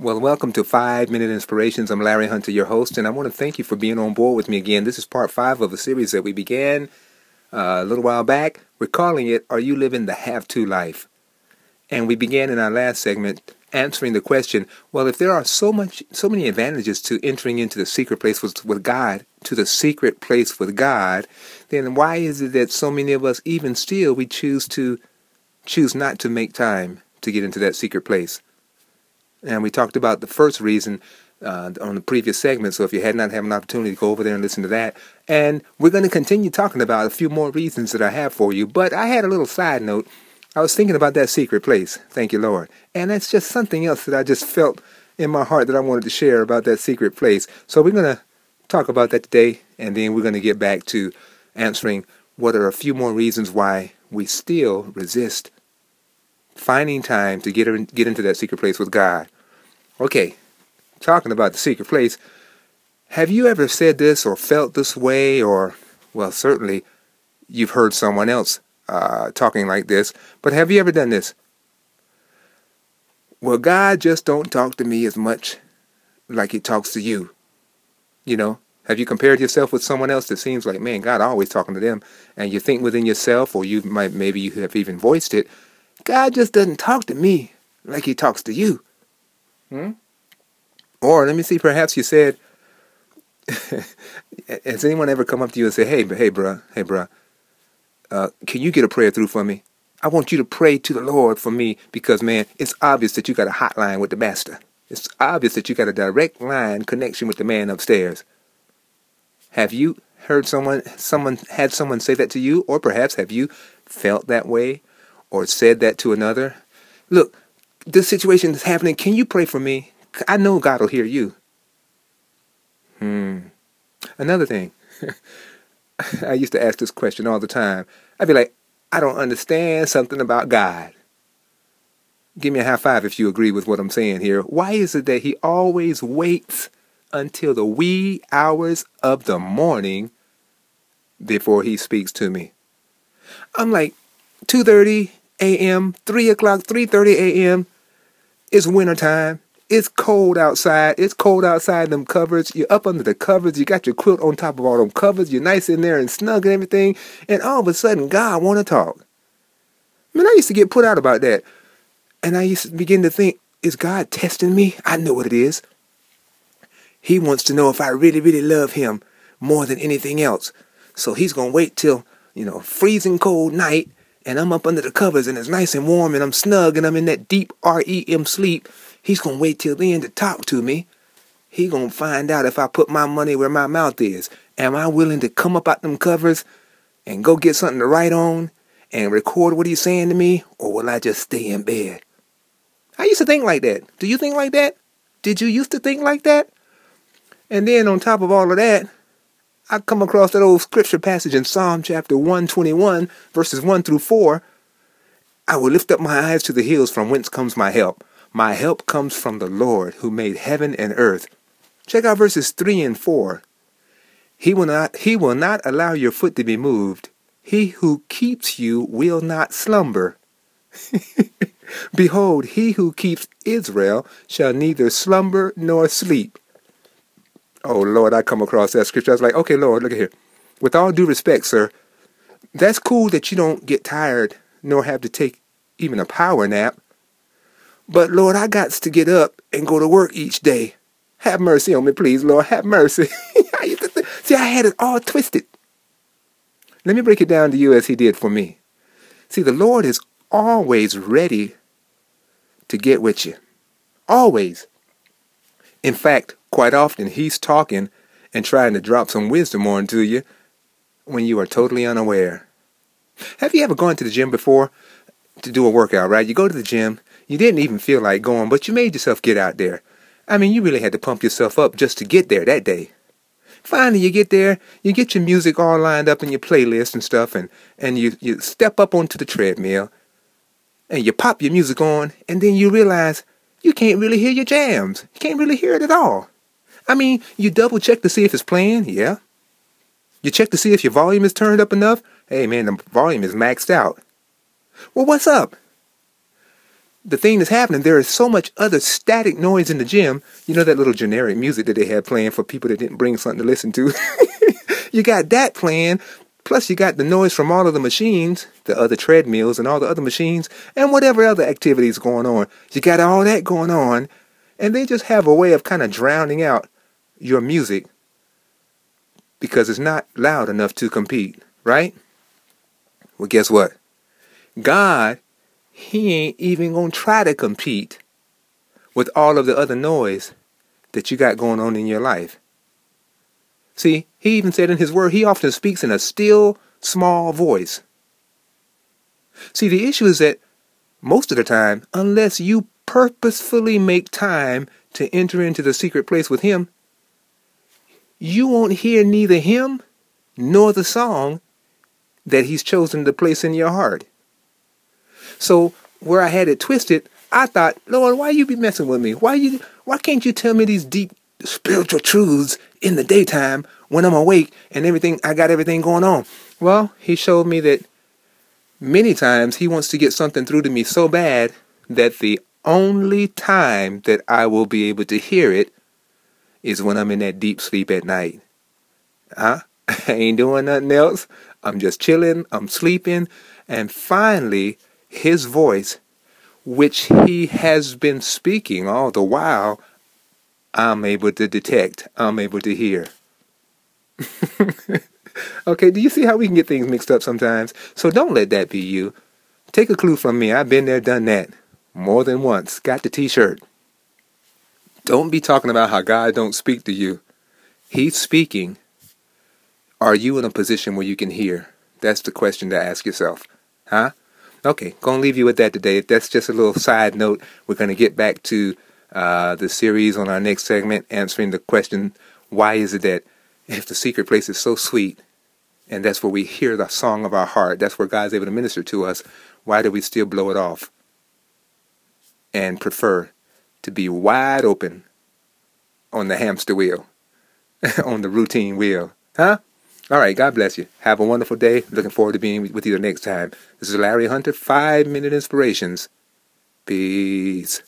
Well, welcome to Five Minute Inspirations. I'm Larry Hunter, your host, and I want to thank you for being on board with me again. This is part five of a series that we began uh, a little while back. We're calling it Are You Living the Have To Life? And we began in our last segment answering the question well, if there are so much, so many advantages to entering into the secret place with, with God, to the secret place with God, then why is it that so many of us, even still, we choose to choose not to make time to get into that secret place? And we talked about the first reason uh, on the previous segment. So if you had not had an opportunity to go over there and listen to that, and we're going to continue talking about a few more reasons that I have for you. But I had a little side note. I was thinking about that secret place. Thank you, Lord. And that's just something else that I just felt in my heart that I wanted to share about that secret place. So we're going to talk about that today, and then we're going to get back to answering what are a few more reasons why we still resist finding time to get in, get into that secret place with God. Okay, talking about the secret place, have you ever said this or felt this way, or well, certainly you've heard someone else uh, talking like this, but have you ever done this? Well, God just don't talk to me as much like He talks to you. You know, have you compared yourself with someone else that seems like, man, God always talking to them, and you think within yourself, or you might maybe you have even voiced it, God just doesn't talk to me like he talks to you. Hmm? Or let me see, perhaps you said, has anyone ever come up to you and say, hey, hey, bruh, hey, bruh, uh, can you get a prayer through for me? I want you to pray to the Lord for me because, man, it's obvious that you got a hotline with the master. It's obvious that you got a direct line connection with the man upstairs. Have you heard someone, someone had someone say that to you, or perhaps have you felt that way or said that to another, look, this situation is happening. Can you pray for me? I know God will hear you. Hmm. Another thing, I used to ask this question all the time. I'd be like, I don't understand something about God. Give me a high five if you agree with what I'm saying here. Why is it that He always waits until the wee hours of the morning before He speaks to me? I'm like, 2.30 a.m., 3 o'clock, 3.30 a.m. It's wintertime. It's cold outside. It's cold outside them covers. You're up under the covers. You got your quilt on top of all them covers. You're nice in there and snug and everything. And all of a sudden, God want to talk. Man, I used to get put out about that. And I used to begin to think, is God testing me? I know what it is. He wants to know if I really, really love him more than anything else. So he's going to wait till, you know, freezing cold night and I'm up under the covers and it's nice and warm and I'm snug and I'm in that deep REM sleep, he's going to wait till then to talk to me. He going to find out if I put my money where my mouth is. Am I willing to come up out them covers and go get something to write on and record what he's saying to me or will I just stay in bed? I used to think like that. Do you think like that? Did you used to think like that? And then on top of all of that, I come across that old scripture passage in Psalm chapter 121, verses 1 through 4. I will lift up my eyes to the hills from whence comes my help. My help comes from the Lord who made heaven and earth. Check out verses 3 and 4. He will not he will not allow your foot to be moved. He who keeps you will not slumber. Behold, he who keeps Israel shall neither slumber nor sleep. Oh Lord, I come across that scripture. I was like, okay, Lord, look at here. With all due respect, sir, that's cool that you don't get tired nor have to take even a power nap. But Lord, I got to get up and go to work each day. Have mercy on me, please, Lord. Have mercy. See, I had it all twisted. Let me break it down to you as He did for me. See, the Lord is always ready to get with you. Always. In fact, quite often He's talking and trying to drop some wisdom onto you when you are totally unaware. Have you ever gone to the gym before to do a workout, right? You go to the gym, you didn't even feel like going, but you made yourself get out there. I mean, you really had to pump yourself up just to get there that day. Finally, you get there, you get your music all lined up in your playlist and stuff, and, and you, you step up onto the treadmill, and you pop your music on, and then you realize you can't really hear your jams. You can't really hear it at all. I mean, you double check to see if it's playing, yeah. You check to see if your volume is turned up enough. Hey man, the volume is maxed out. Well, what's up? the thing that's happening, there is so much other static noise in the gym. You know that little generic music that they had playing for people that didn't bring something to listen to? you got that playing, plus you got the noise from all of the machines, the other treadmills and all the other machines, and whatever other activities going on. You got all that going on, and they just have a way of kind of drowning out your music because it's not loud enough to compete, right? Well, guess what? God he ain't even going to try to compete with all of the other noise that you got going on in your life. See, he even said in his word, he often speaks in a still, small voice. See, the issue is that most of the time, unless you purposefully make time to enter into the secret place with him, you won't hear neither him nor the song that he's chosen to place in your heart. So where I had it twisted, I thought, Lord, why you be messing with me? Why you why can't you tell me these deep spiritual truths in the daytime when I'm awake and everything I got everything going on? Well, he showed me that many times he wants to get something through to me so bad that the only time that I will be able to hear it is when I'm in that deep sleep at night. Huh? I ain't doing nothing else. I'm just chilling, I'm sleeping, and finally his voice, which he has been speaking all the while, I'm able to detect, I'm able to hear. okay, do you see how we can get things mixed up sometimes? So don't let that be you. Take a clue from me. I've been there, done that. More than once. Got the t-shirt. Don't be talking about how God don't speak to you. He's speaking. Are you in a position where you can hear? That's the question to ask yourself. Huh? Okay, gonna leave you with that today. That's just a little side note. We're gonna get back to uh, the series on our next segment, answering the question: Why is it that if the secret place is so sweet, and that's where we hear the song of our heart, that's where God's able to minister to us, why do we still blow it off and prefer to be wide open on the hamster wheel, on the routine wheel, huh? All right, God bless you. Have a wonderful day. Looking forward to being with you the next time. This is Larry Hunter, 5 Minute Inspirations. Peace.